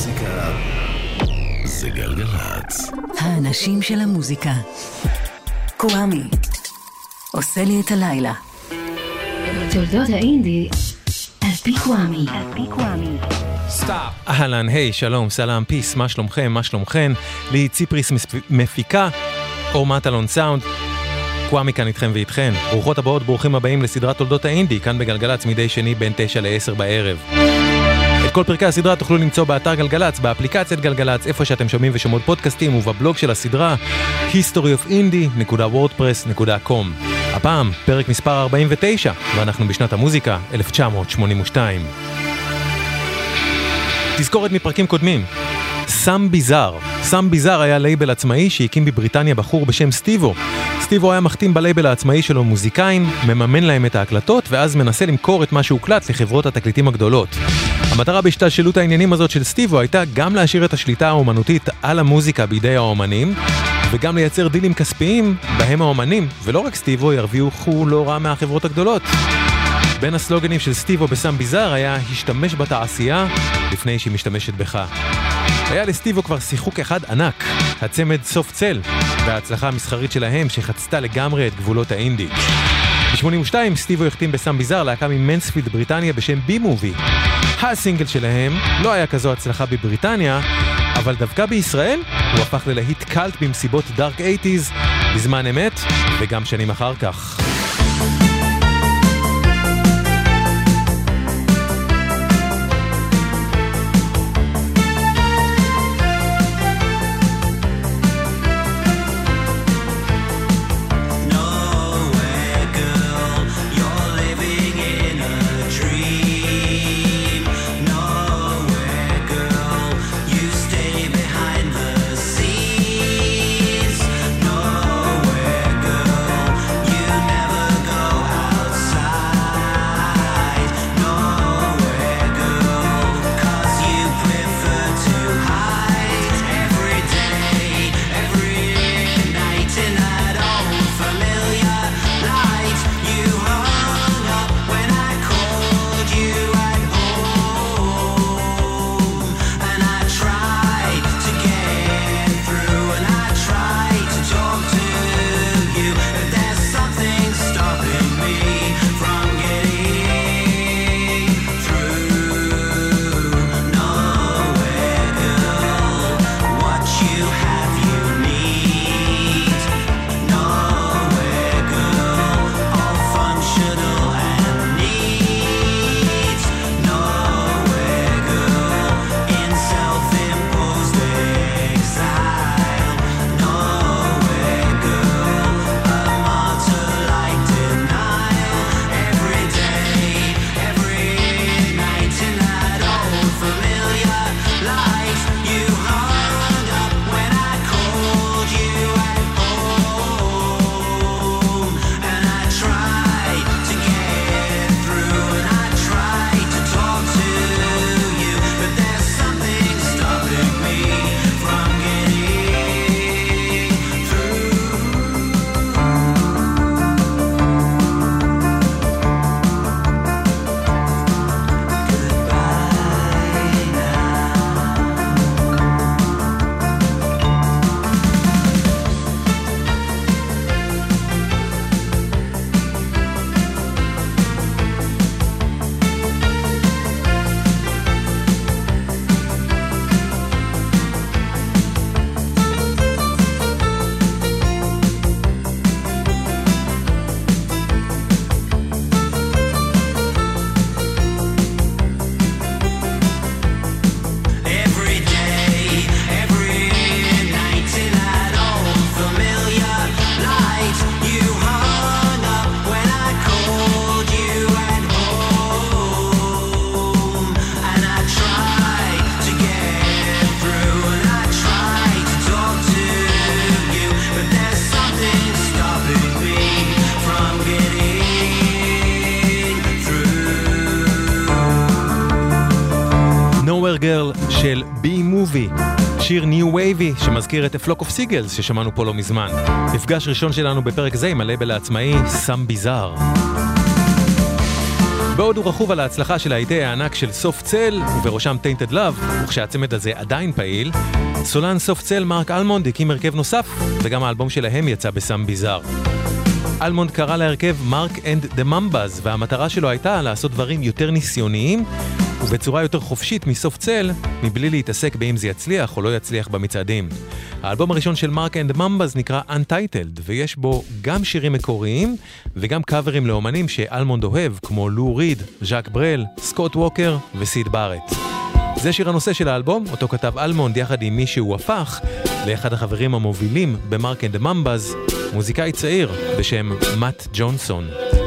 המוזיקה זה גלגלצ. האנשים של המוזיקה. קוואמי. עושה לי את הלילה. תולדות האינדי על פי קוואמי. אהלן, היי, שלום, סלאם, פיס, מה שלומכם, מה שלומכן? לי ציפריס מפיקה, אור מטלון סאונד. קוואמי כאן איתכם ואיתכן. ברוכות הבאות, ברוכים הבאים לסדרת תולדות האינדי, כאן בגלגלצ מדי שני בין 9 ל-10 בערב. את כל פרקי הסדרה תוכלו למצוא באתר גלגלצ, באפליקציית גלגלצ, איפה שאתם שומעים ושומעות פודקאסטים ובבלוג של הסדרה historyofindie.wordpress.com. הפעם, פרק מספר 49, ואנחנו בשנת המוזיקה, 1982. תזכורת מפרקים קודמים. סאם ביזאר. סאם ביזאר היה לייבל עצמאי שהקים בבריטניה בחור בשם סטיבו. סטיבו היה מחתים בלייבל העצמאי שלו מוזיקאים, מממן להם את ההקלטות, ואז מנסה למכור את מה שהוקלט לחברות התקליטים הגדולות. המטרה בהשתלשלות העניינים הזאת של סטיבו הייתה גם להשאיר את השליטה האומנותית על המוזיקה בידי האומנים, וגם לייצר דילים כספיים בהם האומנים, ולא רק סטיבו, ירוויחו לא רע מהחברות הגדולות. בין הסלוגנים של סטיבו בסאם ביזאר היה השתמש בתעשייה לפני שהיא משתמשת בך. היה לסטיבו כבר שיחוק אחד ענק, הצמד סוף צל, וההצלחה המסחרית שלהם שחצתה לגמרי את גבולות האינדי. ב-82 סטיבו החתים בסאם ביזאר להקה ממנספילד בריטניה בשם בי מובי. הסינגל שלהם לא היה כזו הצלחה בבריטניה, אבל דווקא בישראל הוא הפך ללהיט קאלט במסיבות דארק 80's בזמן אמת וגם שנים אחר כך. שמזכיר את Flock of Seagulls ששמענו פה לא מזמן. מפגש ראשון שלנו בפרק זה עם הלייבל העצמאי סאם ביזאר. בעוד הוא רכוב על ההצלחה של להיטי הענק של סוף צל, ובראשם טיינטד לאב, וכשהצמד הזה עדיין פעיל, סולן סוף צל מרק אלמונד הקים הרכב נוסף, וגם האלבום שלהם יצא בסם ביזאר. אלמונד קרא להרכב מרק אנד דה ממבז, והמטרה שלו הייתה לעשות דברים יותר ניסיוניים, ובצורה יותר חופשית מסוף צל, מבלי להתעסק באם זה יצליח או לא יצליח במצעדים. האלבום הראשון של מרק אנד ממבז נקרא Untitled, ויש בו גם שירים מקוריים וגם קאברים לאומנים שאלמונד אוהב, כמו לו ריד, ז'אק ברל, סקוט ווקר וסיד בארט. זה שיר הנושא של האלבום, אותו כתב אלמונד יחד עם מי שהוא הפך לאחד החברים המובילים במרק אנד ממבז, מוזיקאי צעיר בשם מאט ג'ונסון.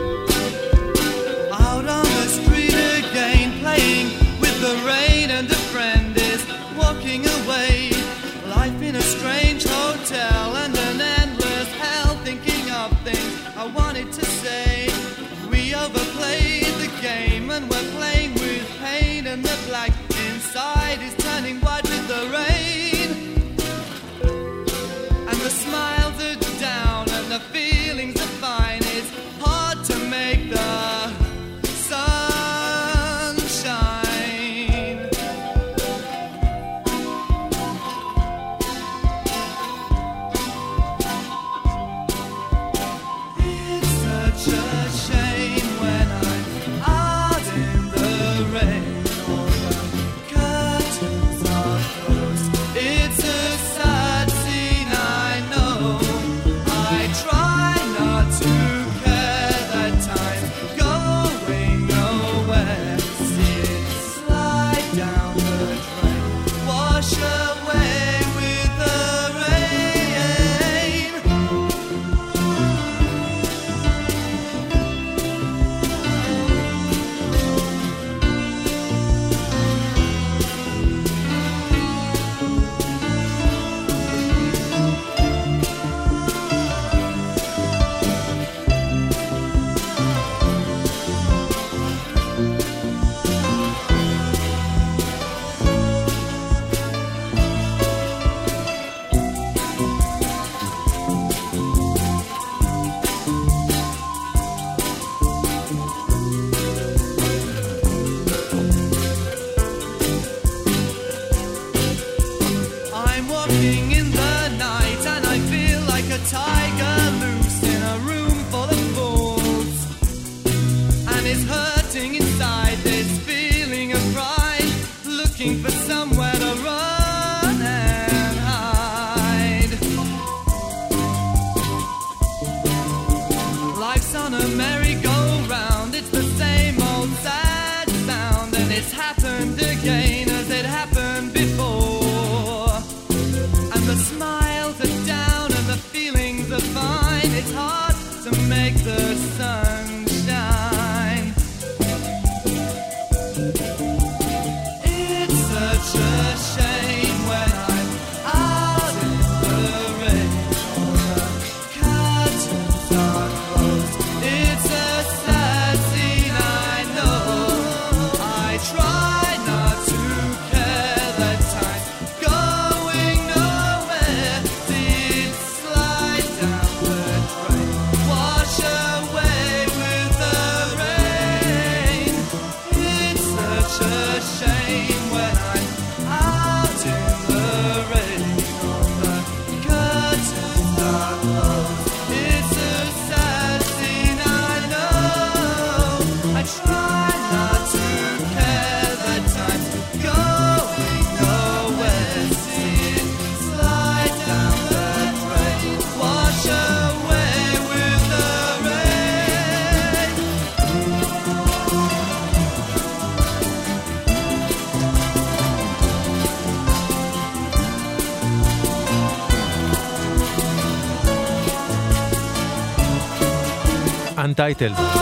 Untitled,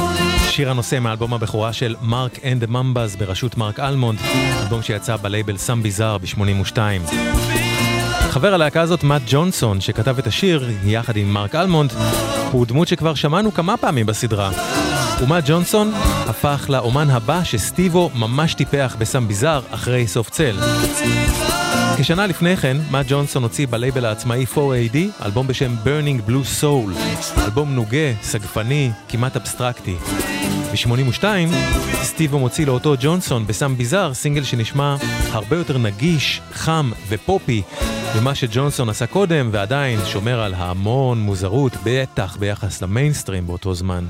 שיר הנושא מאלבום הבכורה של מרק אנד ממבז בראשות מרק אלמונד, אלבום שיצא בלייבל סאם ביזאר ב-82. חבר הלהקה הזאת, מאט ג'ונסון, שכתב את השיר יחד עם מרק אלמונד, הוא דמות שכבר שמענו כמה פעמים בסדרה. ומאט ג'ונסון הפך לאומן הבא שסטיבו ממש טיפח בסאם ביזאר אחרי סוף צל. כשנה לפני כן, מאט ג'ונסון הוציא בלייבל העצמאי 4AD אלבום בשם Burning Blue Soul, אלבום נוגה, סגפני, כמעט אבסטרקטי. ב-82, סטיבו מוציא לאותו ג'ונסון בסאם ביזאר סינגל שנשמע הרבה יותר נגיש, חם ופופי ממה שג'ונסון עשה קודם, ועדיין שומר על המון מוזרות, בטח ביחס למיינסטרים באותו זמן.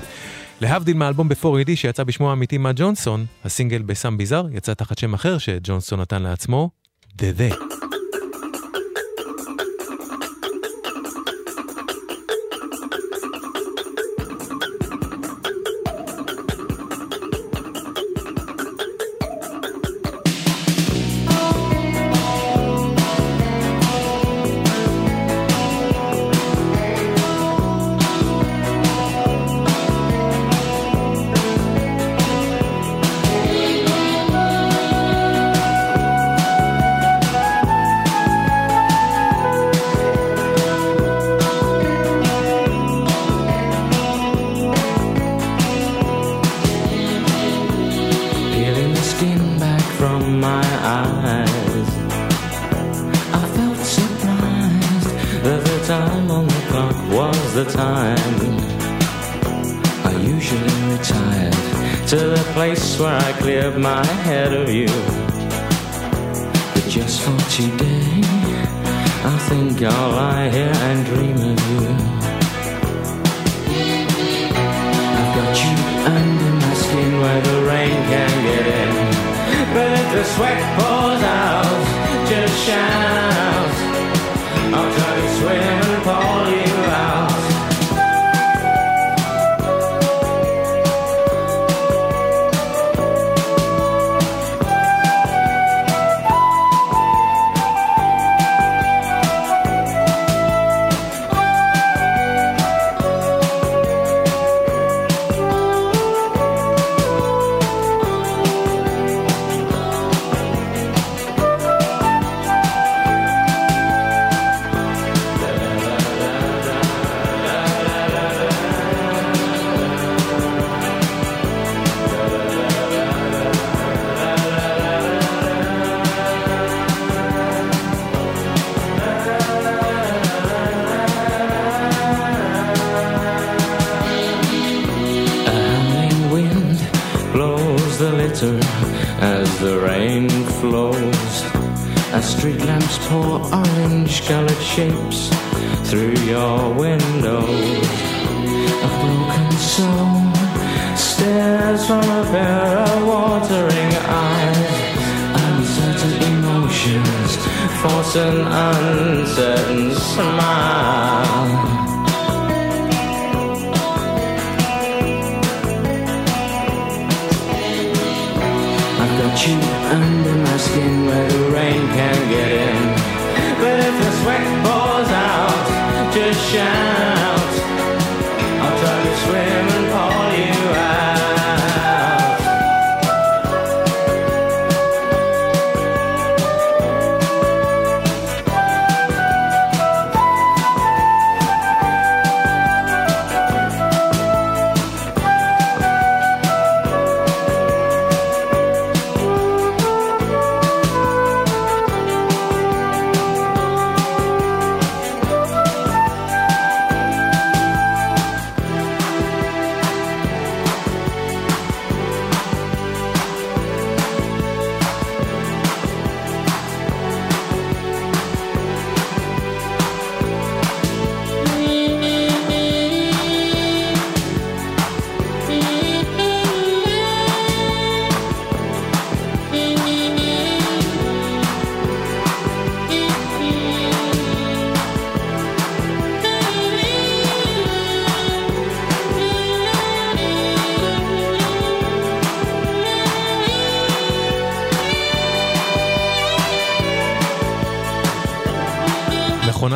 להבדיל מהאלבום בפור אידי שיצא בשמו האמיתי מה ג'ונסון, הסינגל בסאם ביזאר יצא תחת שם אחר שג'ונסון נתן לעצמו, The The. An uncertain smile.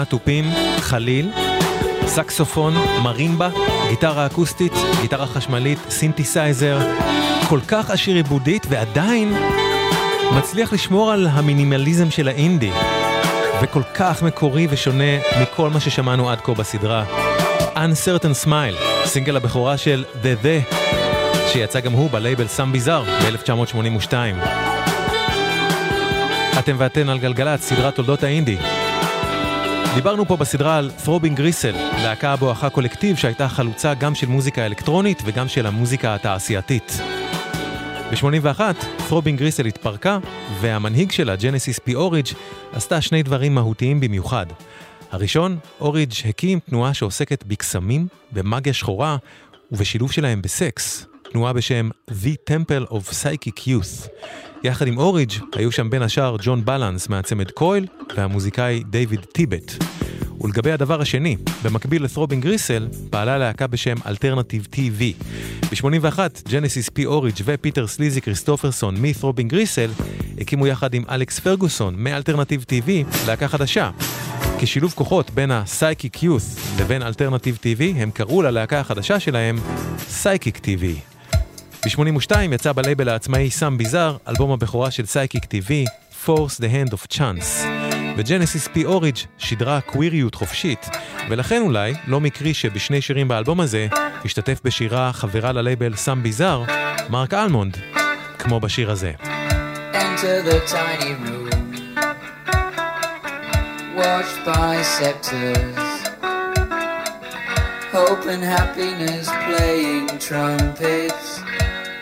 מכונת תופים, חליל, סקסופון, מרימבה, גיטרה אקוסטית, גיטרה חשמלית, סינתסייזר, כל כך עשיר עיבודית ועדיין מצליח לשמור על המינימליזם של האינדי, וכל כך מקורי ושונה מכל מה ששמענו עד כה בסדרה. Uncertain Smile, סינגל הבכורה של The The, שיצא גם הוא בלייבל סאם ביזאר ב-1982. אתם ואתן על גלגלצ, סדרת תולדות האינדי. דיברנו פה בסדרה על Throbbing גריסל, להקה בואכה קולקטיב שהייתה חלוצה גם של מוזיקה אלקטרונית וגם של המוזיקה התעשייתית. ב-81, Throbbing גריסל התפרקה, והמנהיג שלה, ג'נסיס פי אוריג', עשתה שני דברים מהותיים במיוחד. הראשון, אוריג' הקים תנועה שעוסקת בקסמים, במאגיה שחורה ובשילוב שלהם בסקס. תנועה בשם The Temple of Psychic Youth. יחד עם אוריג' היו שם בין השאר ג'ון בלנס מהצמד קויל והמוזיקאי דיוויד טיבט. ולגבי הדבר השני, במקביל לת'רובינג גריסל, פעלה להקה בשם אלטרנטיב TV. ב-81, ג'נסיס פי אוריג' ופיטר סליזי כריסטופרסון מת'רובינג גריסל הקימו יחד עם אלכס פרגוסון מאלטרנטיב TV להקה חדשה. כשילוב כוחות בין ה-Psychic Youth לבין אלטרנטיב TV, הם קראו ללהקה החדשה שלהם Psychic TV. ב-82 יצא בלייבל העצמאי סאם ביזאר, אלבום הבכורה של סייקיק TV, Force the Hand of Chance. וג'נסיס פי אוריג' שידרה קוויריות חופשית, ולכן אולי לא מקרי שבשני שירים באלבום הזה השתתף בשירה חברה ללייבל סאם ביזאר, מרק אלמונד, כמו בשיר הזה. Enter the tiny room, watched by scepters, hope and happiness playing trumpets.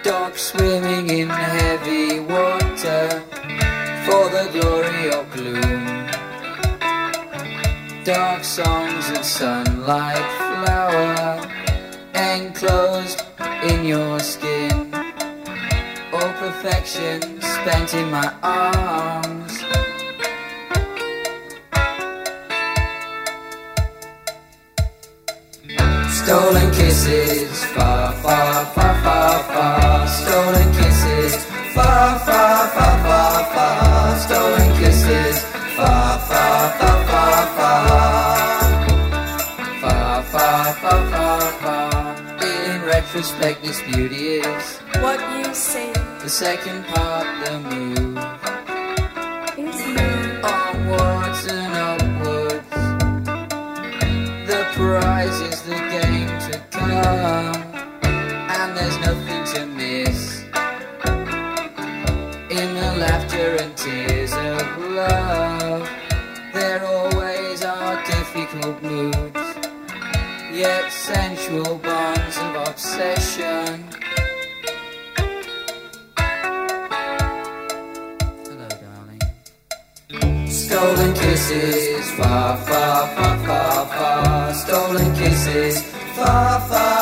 Dogs swimming in heavy water for the glory of gloom. Dark songs of sunlight flower enclosed in your skin. All perfection spent in my arms. Stolen kisses, far, far, far, far, far. Stolen kisses, far, far, far, far, far. Stolen kisses, far, far, far, far, far. Far, far, far, far, far. In retrospect, this beauty is what you say. The second part, the move. Is you. Onwards and upwards. The prize is there's nothing to miss. In the laughter and tears of love, there always are difficult moods. Yet sensual bonds of obsession. Hello, darling. Stolen kisses, far, far, far, far, far. Stolen kisses, far, far,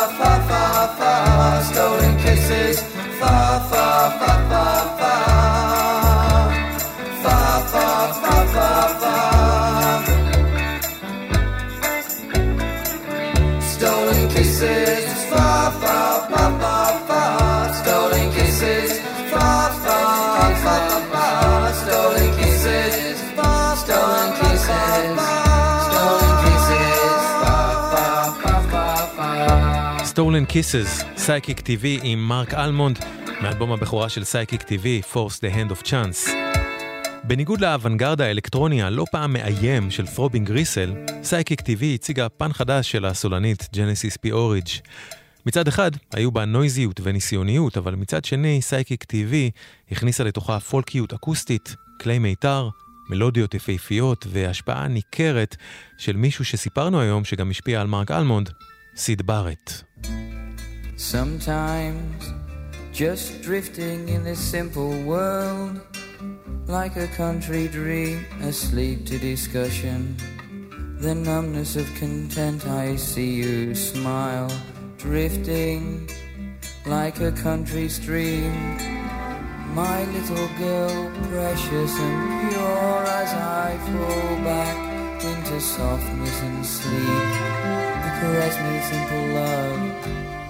Kisses, סייקיק TV עם מרק אלמונד, מאלבום הבכורה של סייקיק TV, Force the Hand of Chance. בניגוד לאוונגרד האלקטרוני הלא פעם מאיים של ת'רובינג גריסל, סייקיק TV הציגה פן חדש של הסולנית ג'נסיס פי אוריג'. מצד אחד, היו בה נויזיות וניסיוניות, אבל מצד שני, סייקיק TV הכניסה לתוכה פולקיות אקוסטית, כלי מיתר, מלודיות יפהפיות והשפעה ניכרת של מישהו שסיפרנו היום שגם השפיע על מרק אלמונד, סיד בארט. Sometimes just drifting in this simple world, like a country dream, asleep to discussion. The numbness of content, I see you smile, drifting like a country stream. My little girl, precious and pure, as I fall back into softness and sleep. You caress me with simple love.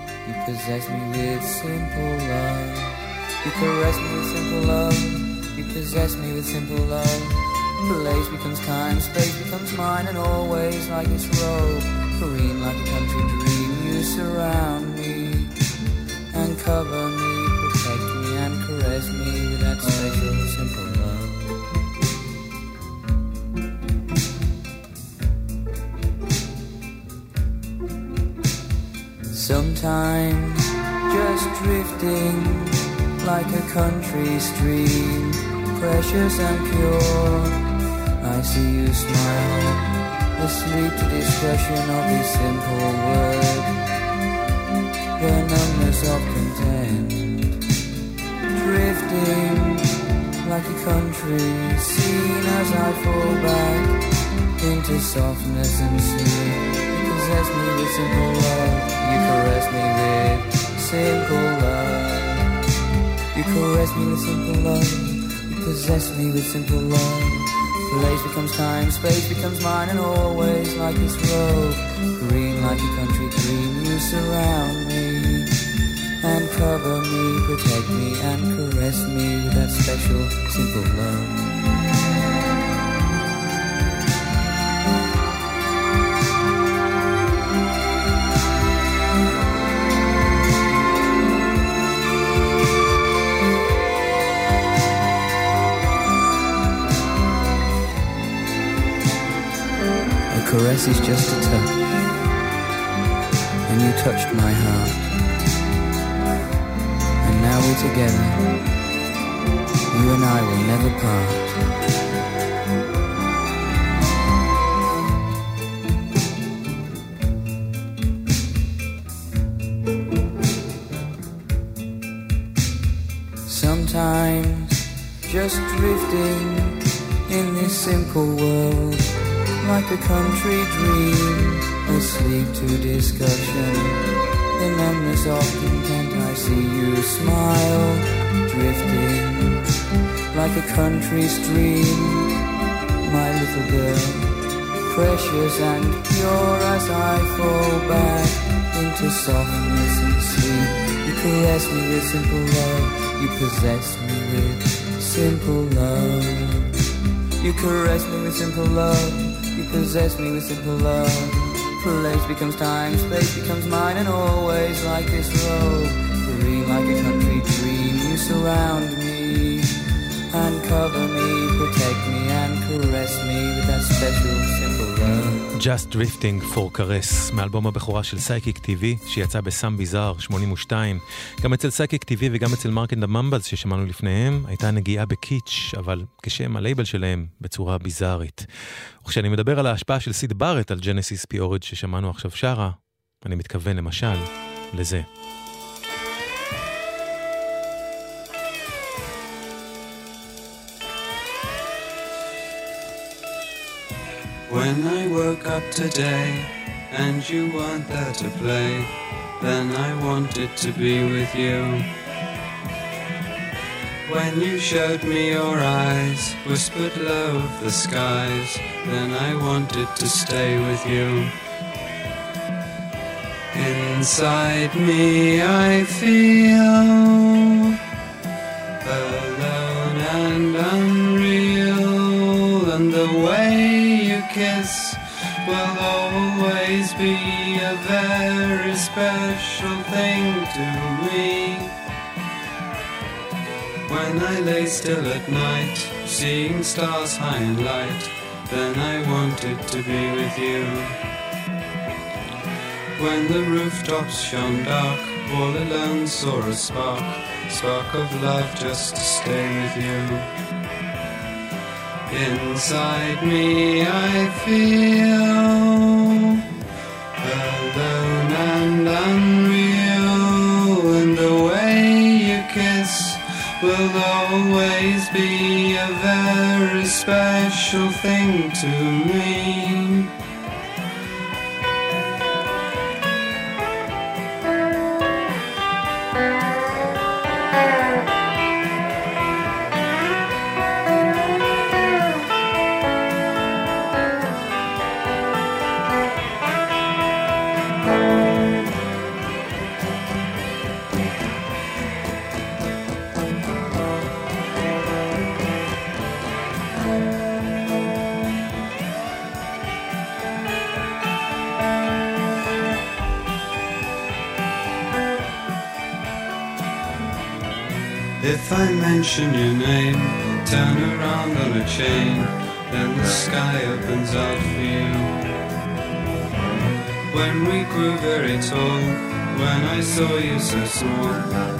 Possess me with simple love. You caress me with simple love. You possess me with simple love. Place becomes time, space becomes mine, and always like this robe, serene like a country dream. You surround me and cover me, protect me and caress me with that special simple Sometimes just drifting like a country stream, precious and pure. I see you smile asleep to discussion of this simple word. The numbness of content, drifting like a country scene as I fall back into softness and sleep. Possess me with simple love, you caress me with simple love. You caress me with simple love, you possess me with simple love. Place becomes time, space becomes mine, and always like this road. Green like a country dream, you surround me and cover me, protect me, and caress me with that special, simple love. Caress is just a touch, and you touched my heart. And now we're together. You and I will never part. Sometimes just drifting in this simple world like a country dream. Asleep to discussion the numbness of content. I see you smile drifting like a country stream. My little girl precious and pure as I fall back into softness and sleep. You caress me with simple love. You possess me with simple love. You caress me with simple love possess me with simple love Place becomes time, space becomes mine, and always like this road. Green like a country dream, you surround me and cover me, protect me, and caress me with that special. Just Drifting for Caress, מאלבום הבכורה של סייקיק TV, שיצא בסאם ביזאר, 82. גם אצל סייקיק TV וגם אצל מרק אנד הממבלס ששמענו לפניהם, הייתה נגיעה בקיץ', אבל כשם הלייבל שלהם, בצורה ביזארית. וכשאני מדבר על ההשפעה של סיד בארט על ג'נסיס פיורד ששמענו עכשיו שרה, אני מתכוון למשל לזה. When I woke up today and you weren't there to play, then I wanted to be with you. When you showed me your eyes, whispered low of the skies, then I wanted to stay with you. Inside me I feel alone and unreal, and the way kiss will always be a very special thing to me. When I lay still at night, seeing stars high in light, then I wanted to be with you. When the rooftops shone dark, all alone saw a spark, spark of love just to stay with you. Inside me I feel alone and unreal, and the way you kiss will always be a very special thing to me. Mention your name, turn around on a chain, then the sky opens out for you. When we grew very tall, when I saw you so small,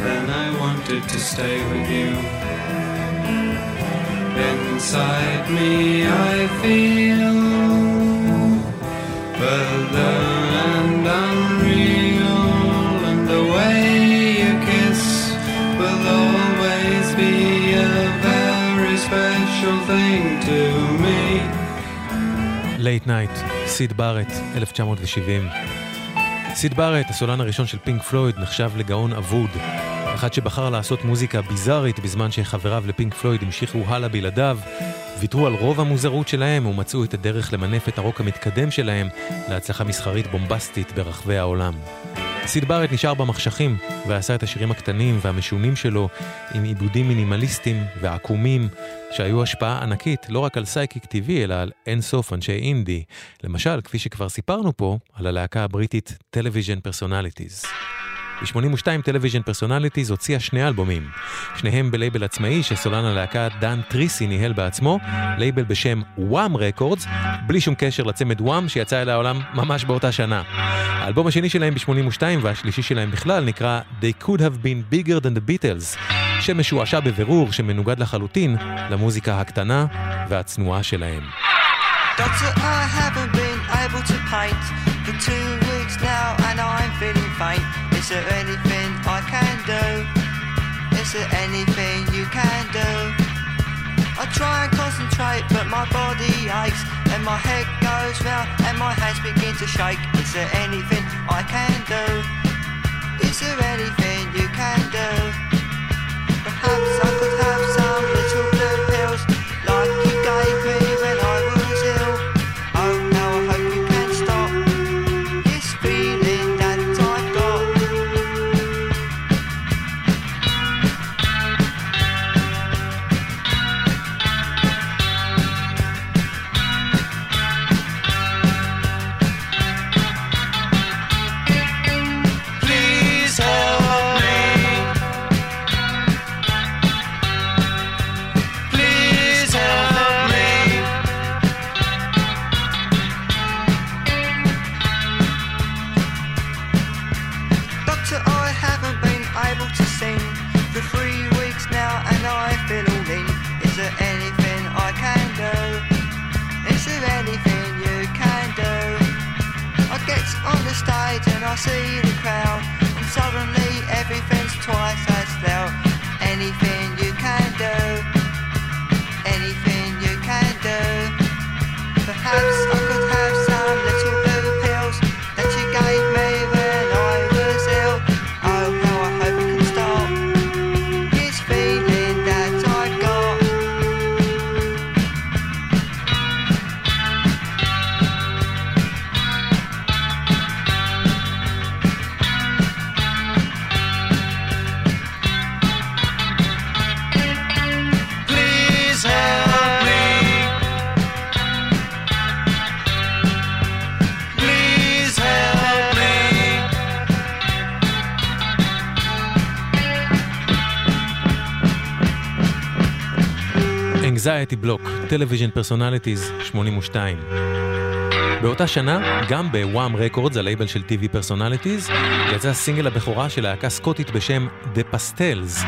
then I wanted to stay with you. Inside me I feel something to me. לייט נייט, סיד בארט, 1970. סיד בארט, הסולן הראשון של פינק פלויד, נחשב לגאון אבוד. אחד שבחר לעשות מוזיקה ביזארית בזמן שחבריו לפינק פלויד המשיכו הלאה בלעדיו, ויתרו על רוב המוזרות שלהם ומצאו את הדרך למנף את הרוק המתקדם שלהם להצלחה מסחרית בומבסטית ברחבי העולם. סיד בארט נשאר במחשכים ועשה את השירים הקטנים והמשונים שלו עם עיבודים מינימליסטיים ועקומים שהיו השפעה ענקית לא רק על סייקיק TV אלא על אין סוף אנשי אינדי. למשל, כפי שכבר סיפרנו פה, על הלהקה הבריטית טלוויז'ן פרסונליטיז. ב-82 טלוויז'ן פרסונליטיז הוציאה שני אלבומים, שניהם בלייבל עצמאי שסולן הלהקה דן טריסי ניהל בעצמו, לייבל בשם וואם רקורדס, בלי שום קשר לצמד וואם שיצא אל העולם ממש באותה שנה. האלבום השני שלהם ב-82 והשלישי שלהם בכלל נקרא They Could Have Been Bigger Than the Beatles, שמשועשע בבירור שמנוגד לחלוטין למוזיקה הקטנה והצנועה שלהם. Doctor, I haven't been able to paint for two weeks now and I'm feeling faint. Is there anything I can do? Is there anything you can do? I try and concentrate but my body aches and my head goes round and my hands begin to shake. Is there anything I can do? Is there anything you can do? Perhaps I could have some I see the crowd and suddenly everything's twice Block, טלוויז'ן פרסונליטיז 82. באותה שנה, גם בוואם רקורדס, הלייבל של TV פרסונליטיז, יצא סינגל הבכורה של להקה סקוטית בשם The Pastels.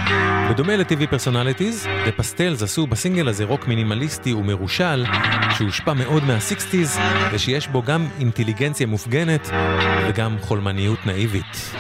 בדומה ל-TV פרסונליטיז, The Pastels עשו בסינגל הזה רוק מינימליסטי ומרושל, שהושפע מאוד מה-60's, ושיש בו גם אינטליגנציה מופגנת וגם חולמניות נאיבית.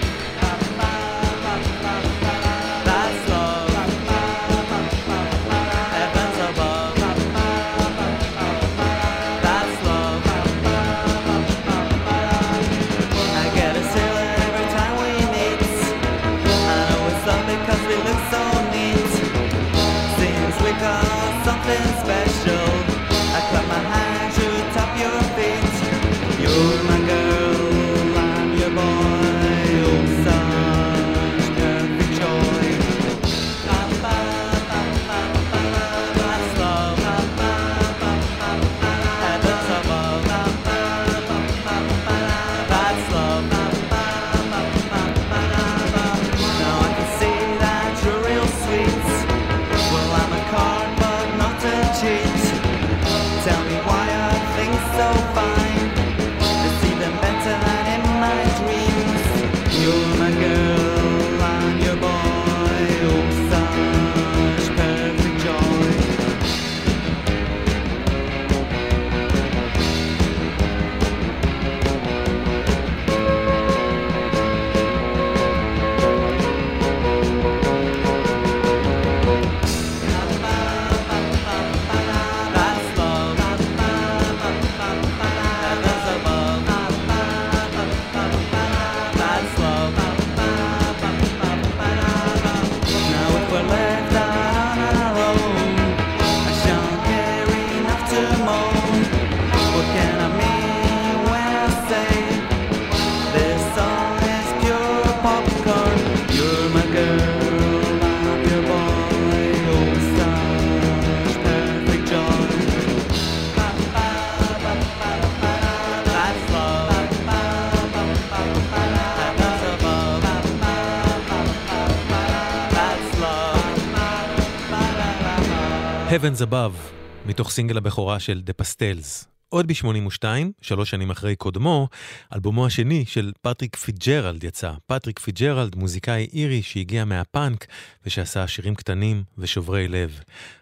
Heavens Above, מתוך סינגל הבכורה של The Pastels. עוד ב-82, שלוש שנים אחרי קודמו, אלבומו השני של פטריק פיג'רלד יצא. פטריק פיג'רלד, מוזיקאי אירי שהגיע מהפאנק ושעשה שירים קטנים ושוברי לב.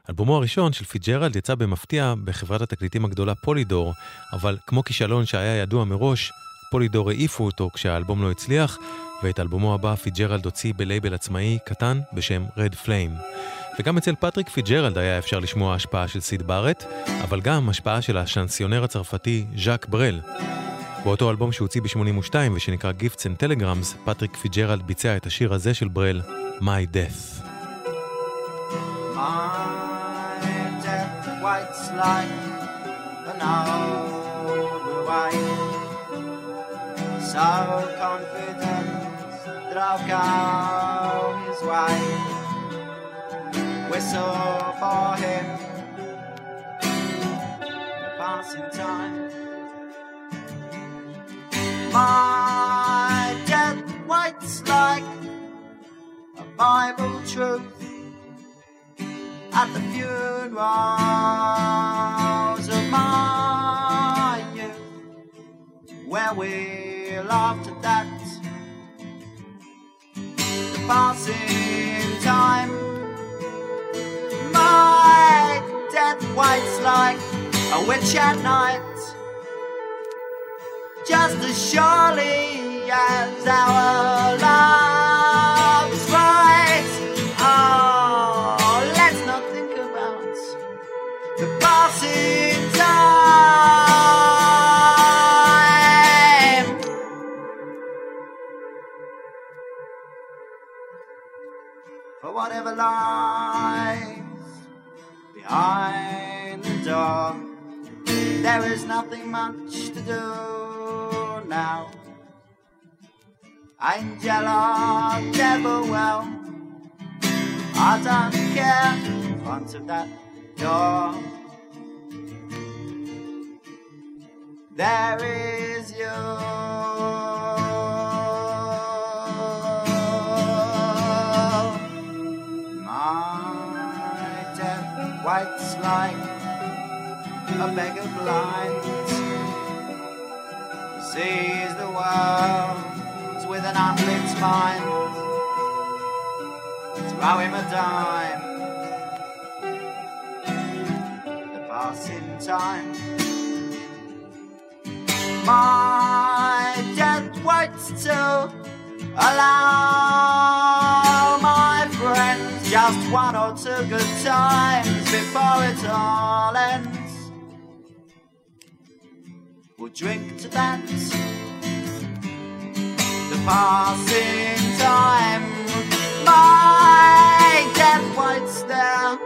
אלבומו הראשון של פיג'רלד יצא במפתיע בחברת התקליטים הגדולה פולידור, אבל כמו כישלון שהיה ידוע מראש, פולידור העיפו אותו כשהאלבום לא הצליח, ואת אלבומו הבא פיג'רלד הוציא בלייבל עצמאי קטן בשם רד פליים. וגם אצל פטריק פיג'רלד היה אפשר לשמוע השפעה של סיד בארט, אבל גם השפעה של השנסיונר הצרפתי ז'אק ברל. באותו אלבום שהוציא ב-82 ושנקרא Gifts and Telegrams, פטריק פיג'רלד ביצע את השיר הזה של ברל, My Death. My death waits like an old So confident that go his way Whistle for him The passing time. My death waits like a Bible truth at the funerals of my youth, where we laughed at that. The passing time. My death waits like a witch at night, just as surely as our love's right. Oh, let's not think about the passing time. For whatever lies behind the door, there is nothing much to do now. Angel or devil, well, I don't care in front of that door. There is you. Like a beggar blind. He sees the world with an unlit mind throw him a dime. The passing time. My death waits to allow my friends just one or two good times before it all ends. We'll drink to that. The passing time my death waits there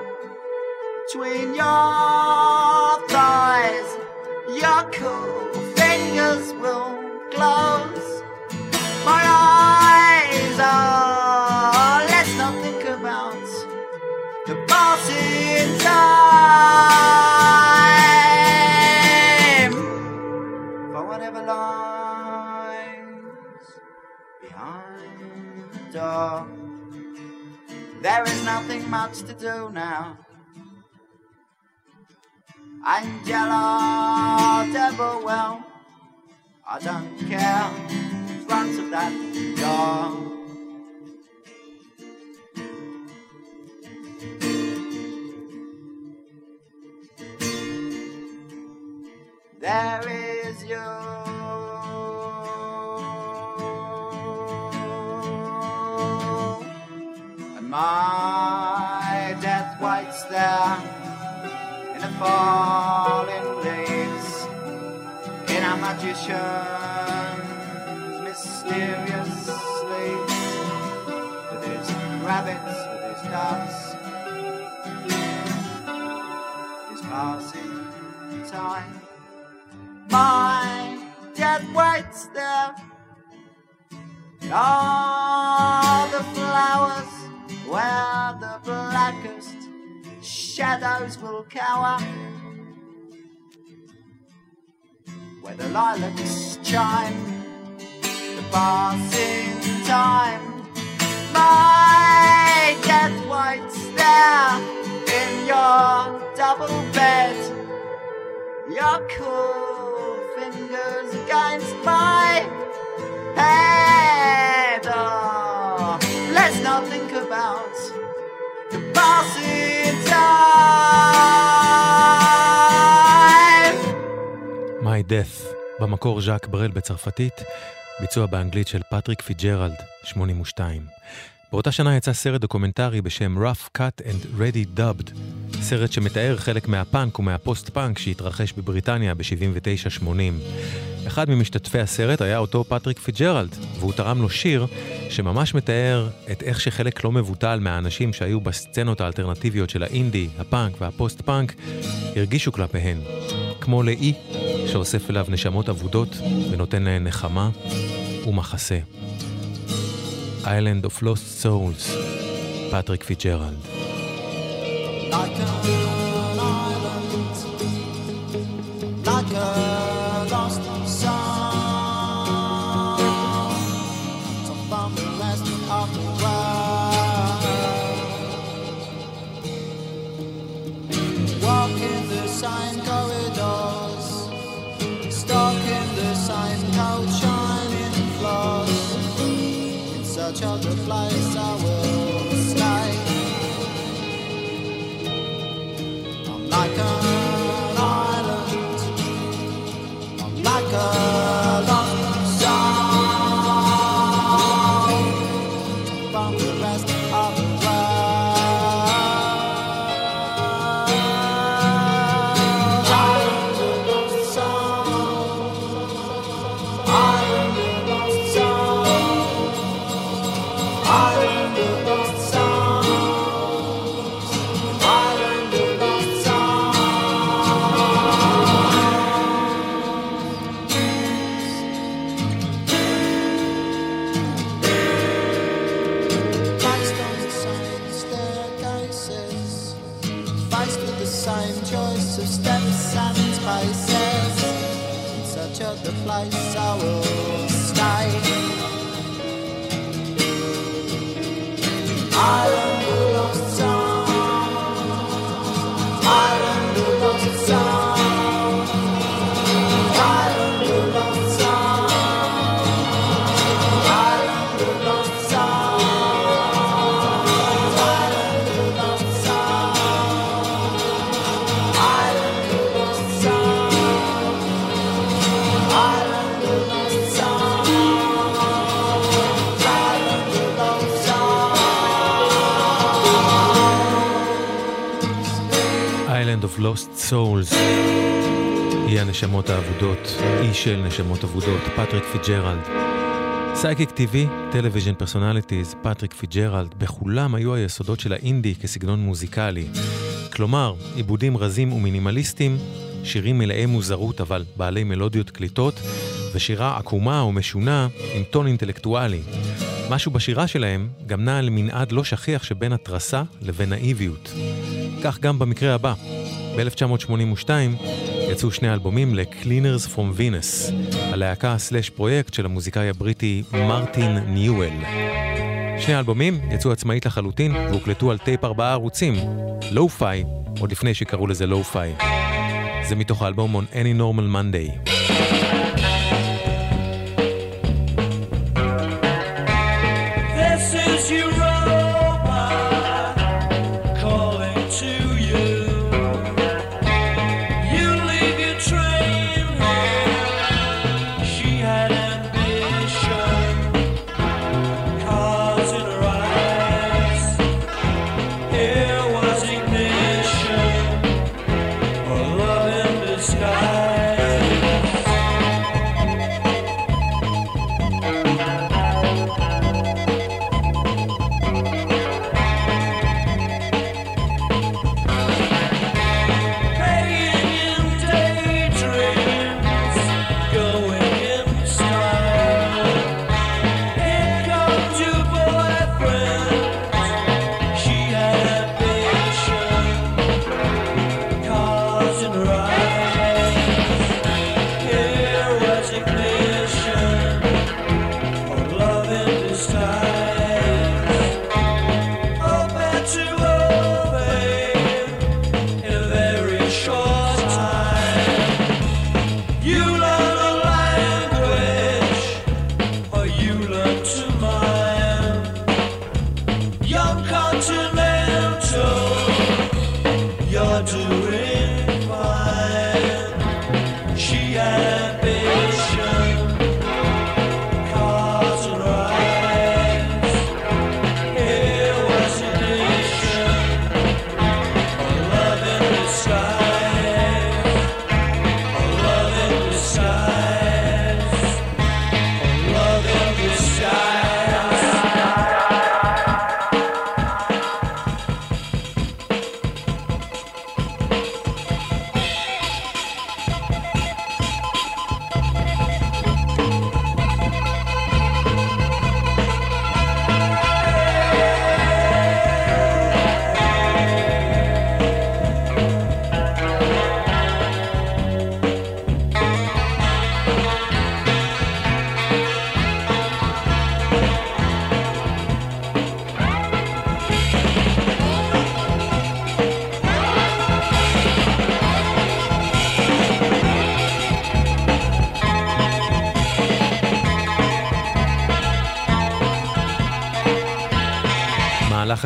between your thighs. Your cool fingers will close. My eyes are. The passing time. For whatever lies behind the door. There is nothing much to do now. Angela, devil, well, I don't care. Front of that door. There is you. And my death waits there in the falling leaves in a magician's mysterious sleeves with his rabbits, with his doves, his passing time. My death waits there. All the flowers where the blackest shadows will cower. Where the lilacs chime, the passing time. My death waits there in your double bed. You're cool fingers against my head. Oh, let's not think about the passing time. My Death, במקור ז'אק ברל בצרפתית, ביצוע באנגלית של פטריק פיג'רלד, 82. באותה שנה יצא סרט דוקומנטרי בשם Rough Cut and Ready Dubbed, סרט שמתאר חלק מהפאנק ומהפוסט-פאנק שהתרחש בבריטניה ב-79-80. אחד ממשתתפי הסרט היה אותו פטריק פיג'רלד, והוא תרם לו שיר שממש מתאר את איך שחלק לא מבוטל מהאנשים שהיו בסצנות האלטרנטיביות של האינדי, הפאנק והפוסט-פאנק הרגישו כלפיהן. כמו לאי שאוסף אליו נשמות אבודות ונותן להן נחמה ומחסה. Island of Lost Souls, פטריק פיג'רלד. Like an island, like a I will. I'm like an island. I'm like a הנשמות האבודות, אי של נשמות אבודות, פטריק פיג'רלד. סייקיק TV, טלוויז'ן פרסונליטיז, פטריק פיג'רלד, בכולם היו היסודות של האינדי כסגנון מוזיקלי. כלומר, עיבודים רזים ומינימליסטיים, שירים מלאי מוזרות אבל בעלי מלודיות קליטות, ושירה עקומה או משונה עם טון אינטלקטואלי. משהו בשירה שלהם גם נע על מנעד לא שכיח שבין התרסה לבין נאיביות. כך גם במקרה הבא. ב-1982 יצאו שני אלבומים ל-Cleaners From Venus, הלהקה סלאש פרויקט של המוזיקאי הבריטי מרטין ניואל. שני האלבומים יצאו עצמאית לחלוטין והוקלטו על טייפ ארבעה ערוצים, לואו-פיי, עוד לפני שקראו לזה לואו-פיי. זה מתוך האלבום On Any Normal Monday.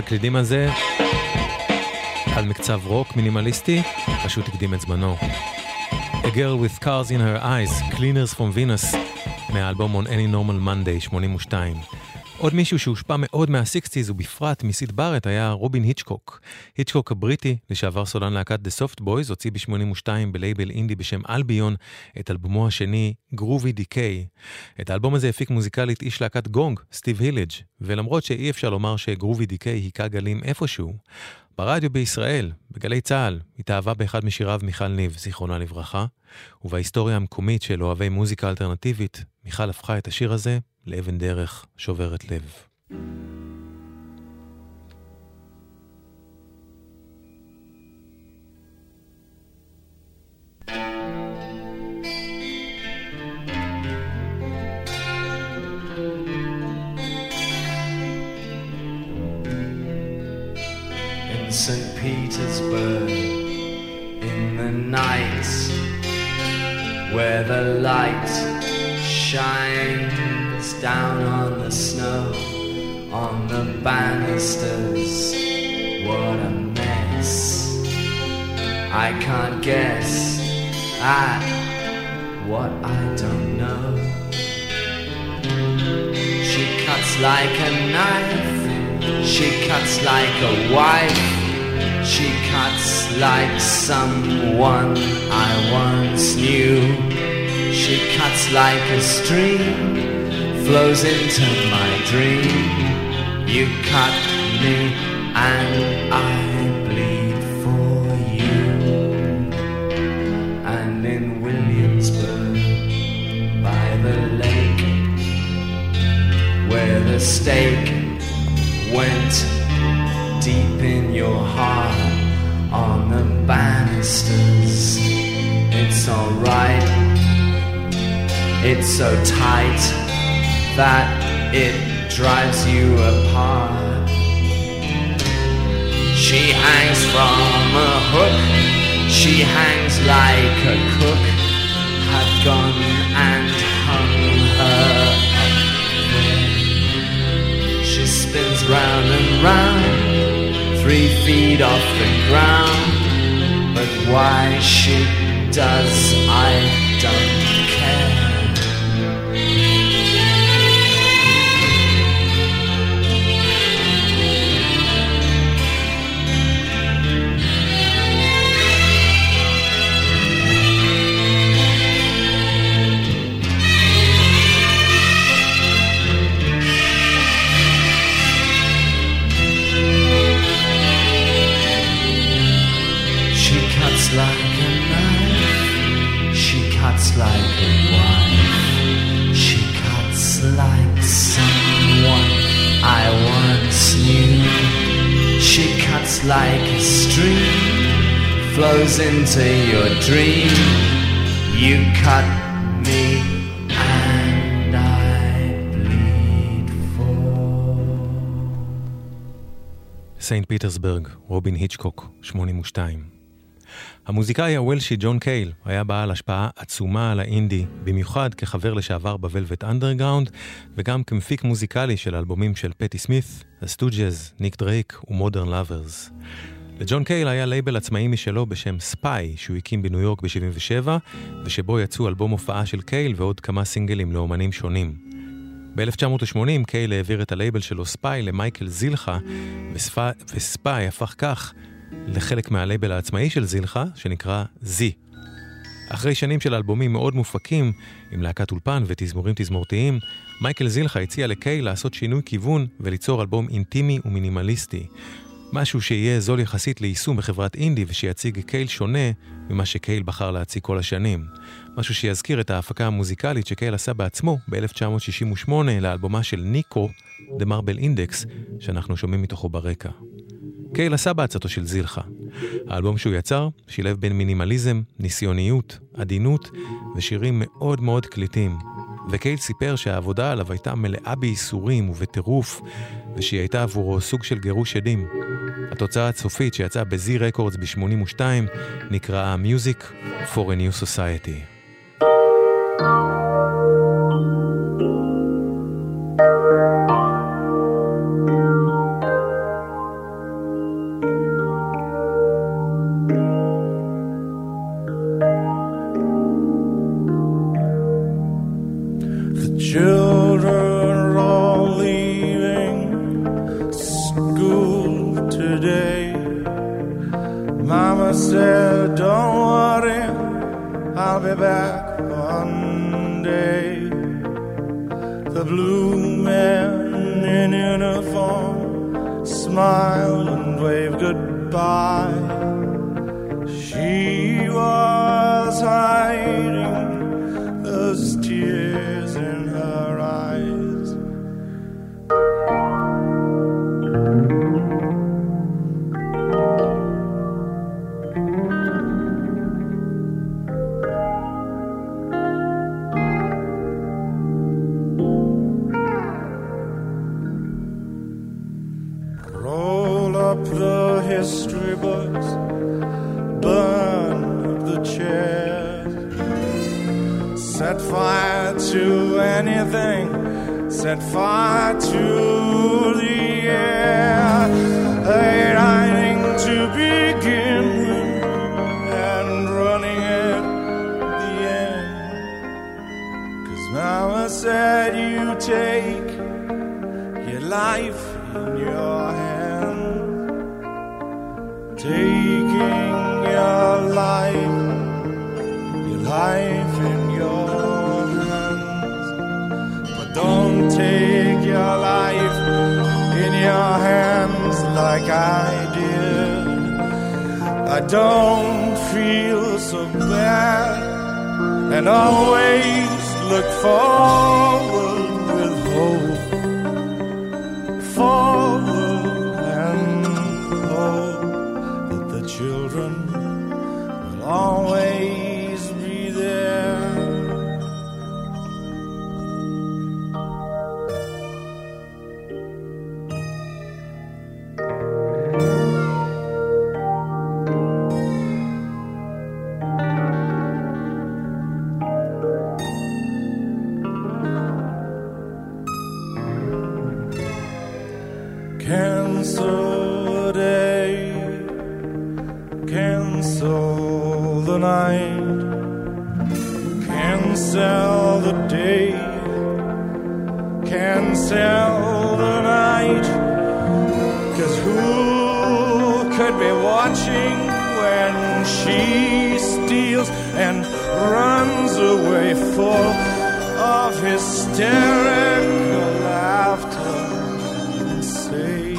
מהלך הקלידים הזה על מקצב רוק מינימליסטי, פשוט הקדים את זמנו. A Girl with Cars in Her Eyes, Cleaners from Venus, מהאלבום On Any Normal Monday, 82. עוד מישהו שהושפע מאוד מה-60's ובפרט מסיד בארט היה רובין היצ'קוק. היצ'קוק הבריטי, לשעבר סולן להקת The Soft Boys, הוציא ב-82 בלייבל אינדי בשם אלביון את אלבומו השני, גרובי דיקיי. את האלבום הזה הפיק מוזיקלית איש להקת גונג, סטיב הילג', ולמרות שאי אפשר לומר שגרובי דיקיי היכה גלים איפשהו, ברדיו בישראל, בגלי צה"ל, התאהבה באחד משיריו מיכל ניב, זיכרונה לברכה, ובהיסטוריה המקומית של אוהבי מוזיקה אלטרנטיבית, מיכל הפכה את השיר הזה לאבן דרך שוברת לב. What a mess I can't guess at what I don't know she cuts like a knife she cuts like a wife. She cuts like someone I once knew. She cuts like a stream, flows into my dream. You cut me and I bleed for you. And in Williamsburg, by the lake, where the stake went deep in your heart on the banisters. It's alright, it's so tight that it drives you apart. She hangs from a hook, she hangs like a cook had gone and hung her she spins round and round, three feet off the ground. But why she does, I don't care. cuts like a stream, flows into your dream. You cut me and I bleed for. סנט פיטרסברג, רובין היצ'קוק, 82. המוזיקאי הוולשי ג'ון קייל היה בעל השפעה עצומה על האינדי, במיוחד כחבר לשעבר בוולבט אנדרגראונד, וגם כמפיק מוזיקלי של אלבומים של פטי סמית, הסטוג'ז, ניק דרייק ומודרן לאברס. לג'ון קייל היה לייבל עצמאי משלו בשם ספיי, שהוא הקים בניו יורק ב-77, ושבו יצאו אלבום הופעה של קייל ועוד כמה סינגלים לאומנים שונים. ב-1980 קייל העביר את הלייבל שלו ספיי למייקל זילחה, וספי, וספיי הפך כך לחלק מהלייבל העצמאי של זילחה, שנקרא זי. אחרי שנים של אלבומים מאוד מופקים, עם להקת אולפן ותזמורים תזמורתיים, מייקל זילחה הציע לקייל לעשות שינוי כיוון וליצור אלבום אינטימי ומינימליסטי. משהו שיהיה זול יחסית ליישום בחברת אינדי ושיציג קייל שונה ממה שקייל בחר להציג כל השנים. משהו שיזכיר את ההפקה המוזיקלית שקייל עשה בעצמו ב-1968 לאלבומה של ניקו, The Marble Index, שאנחנו שומעים מתוכו ברקע. קייל עשה בעצתו של זילחה. האלבום שהוא יצר שילב בין מינימליזם, ניסיוניות, עדינות ושירים מאוד מאוד קליטים. וקייל סיפר שהעבודה עליו הייתה מלאה בייסורים ובטירוף, ושהיא הייתה עבורו סוג של גירוש עדים. התוצאה הסופית שיצאה ב-Z Records ב-82 נקראה Music for a New Society. The set the night, cancel the day, cancel the night. Cause who could be watching when she steals and runs away full of hysterical laughter and say,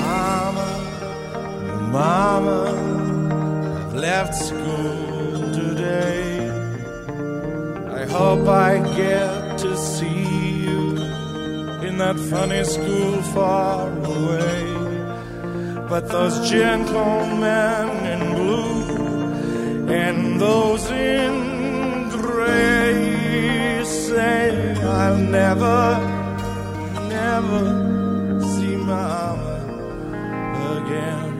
Mama, Mama, left school today. I hope I get to see you in that funny school far away. But those gentlemen in blue and those in gray say I'll never, never see Mama again.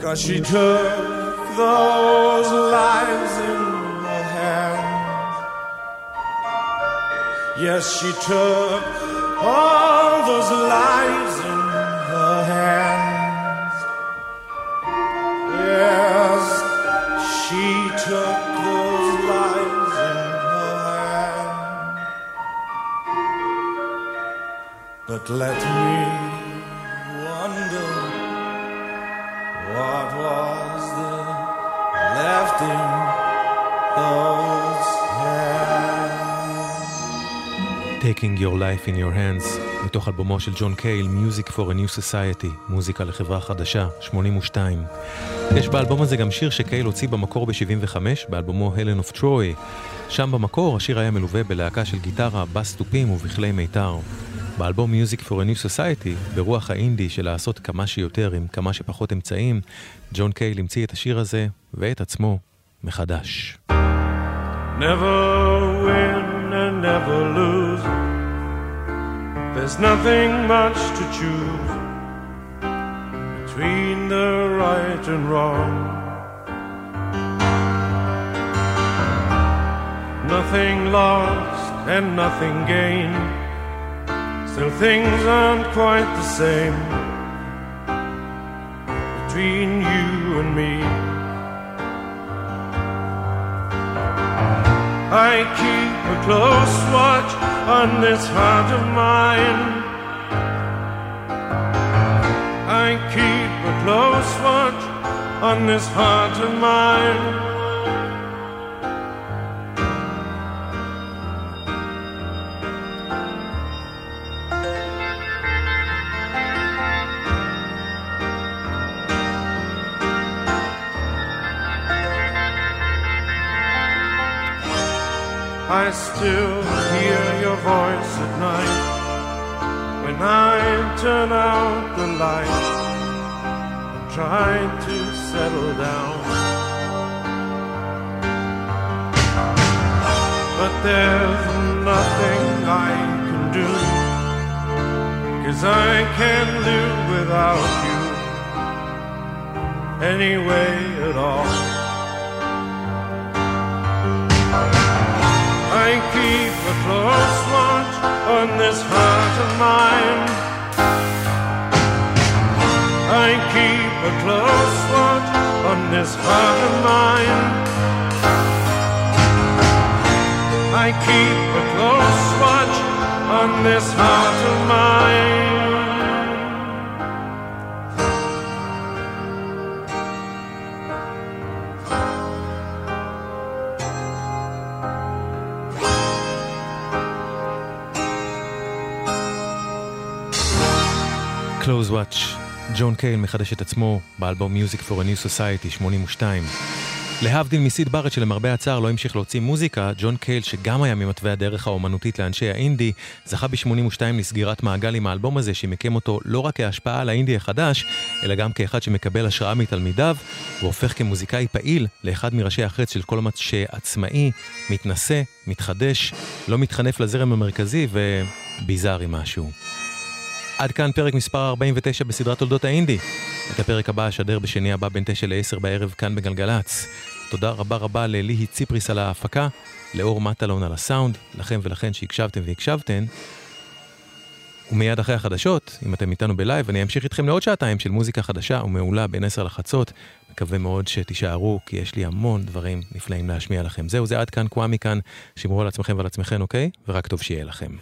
Cause she took those lives in her hands. Yes, she took all those lives in her hands. Yes, she took those lives in her hand. But let me Taking Your Life in Your Hands, מתוך אלבומו של ג'ון קייל, Music for a New Society, מוזיקה לחברה חדשה, 82. יש באלבום הזה גם שיר שקייל הוציא במקור ב-75, באלבומו Helen of Troy. שם במקור השיר היה מלווה בלהקה של גיטרה, בס תופים ובכלי מיתר. באלבום Music for a New Society, ברוח האינדי של לעשות כמה שיותר עם כמה שפחות אמצעים, ג'ון קייל המציא את השיר הזה ואת עצמו מחדש. Never win and never lose. There's nothing much to choose between the right and wrong. Nothing lost and nothing gained. Still, things aren't quite the same between you and me. I keep a close watch on this heart of mine. I keep a close watch on this heart of mine. I still hear your voice at night when I turn out the light and try to settle down. But there's nothing I can do, cause I can't live without you anyway at all. A close watch on this heart of mine. I keep a close watch on this heart of mine. I keep a close watch on this heart of mine. Close Watch, ג'ון קייל מחדש את עצמו באלבום Music for a New Society 82. להבדיל מסיד בארט שלמרבה הצער לא המשיך להוציא מוזיקה, ג'ון קייל שגם היה ממתווי הדרך האומנותית לאנשי האינדי, זכה ב-82 לסגירת מעגל עם האלבום הזה שמיקם אותו לא רק כהשפעה על האינדי החדש, אלא גם כאחד שמקבל השראה מתלמידיו, והופך כמוזיקאי פעיל לאחד מראשי החץ של כל מה שעצמאי, מתנשא, מתחדש, לא מתחנף לזרם המרכזי וביזארי משהו. עד כאן פרק מספר 49 בסדרת תולדות האינדי. את הפרק הבא אשדר בשני הבא בין 9 ל-10 בערב כאן בגלגלצ. תודה רבה רבה לליהי ציפריס על ההפקה, לאור מטלון על הסאונד, לכם ולכן שהקשבתם והקשבתן. ומיד אחרי החדשות, אם אתם איתנו בלייב, אני אמשיך איתכם לעוד שעתיים של מוזיקה חדשה ומעולה בין 10 לחצות. מקווה מאוד שתישארו, כי יש לי המון דברים נפלאים להשמיע לכם. זהו, זה עד כאן, קוואמי כאן. שמרו על עצמכם ועל עצמכם, אוקיי? ורק טוב שיהיה לכם.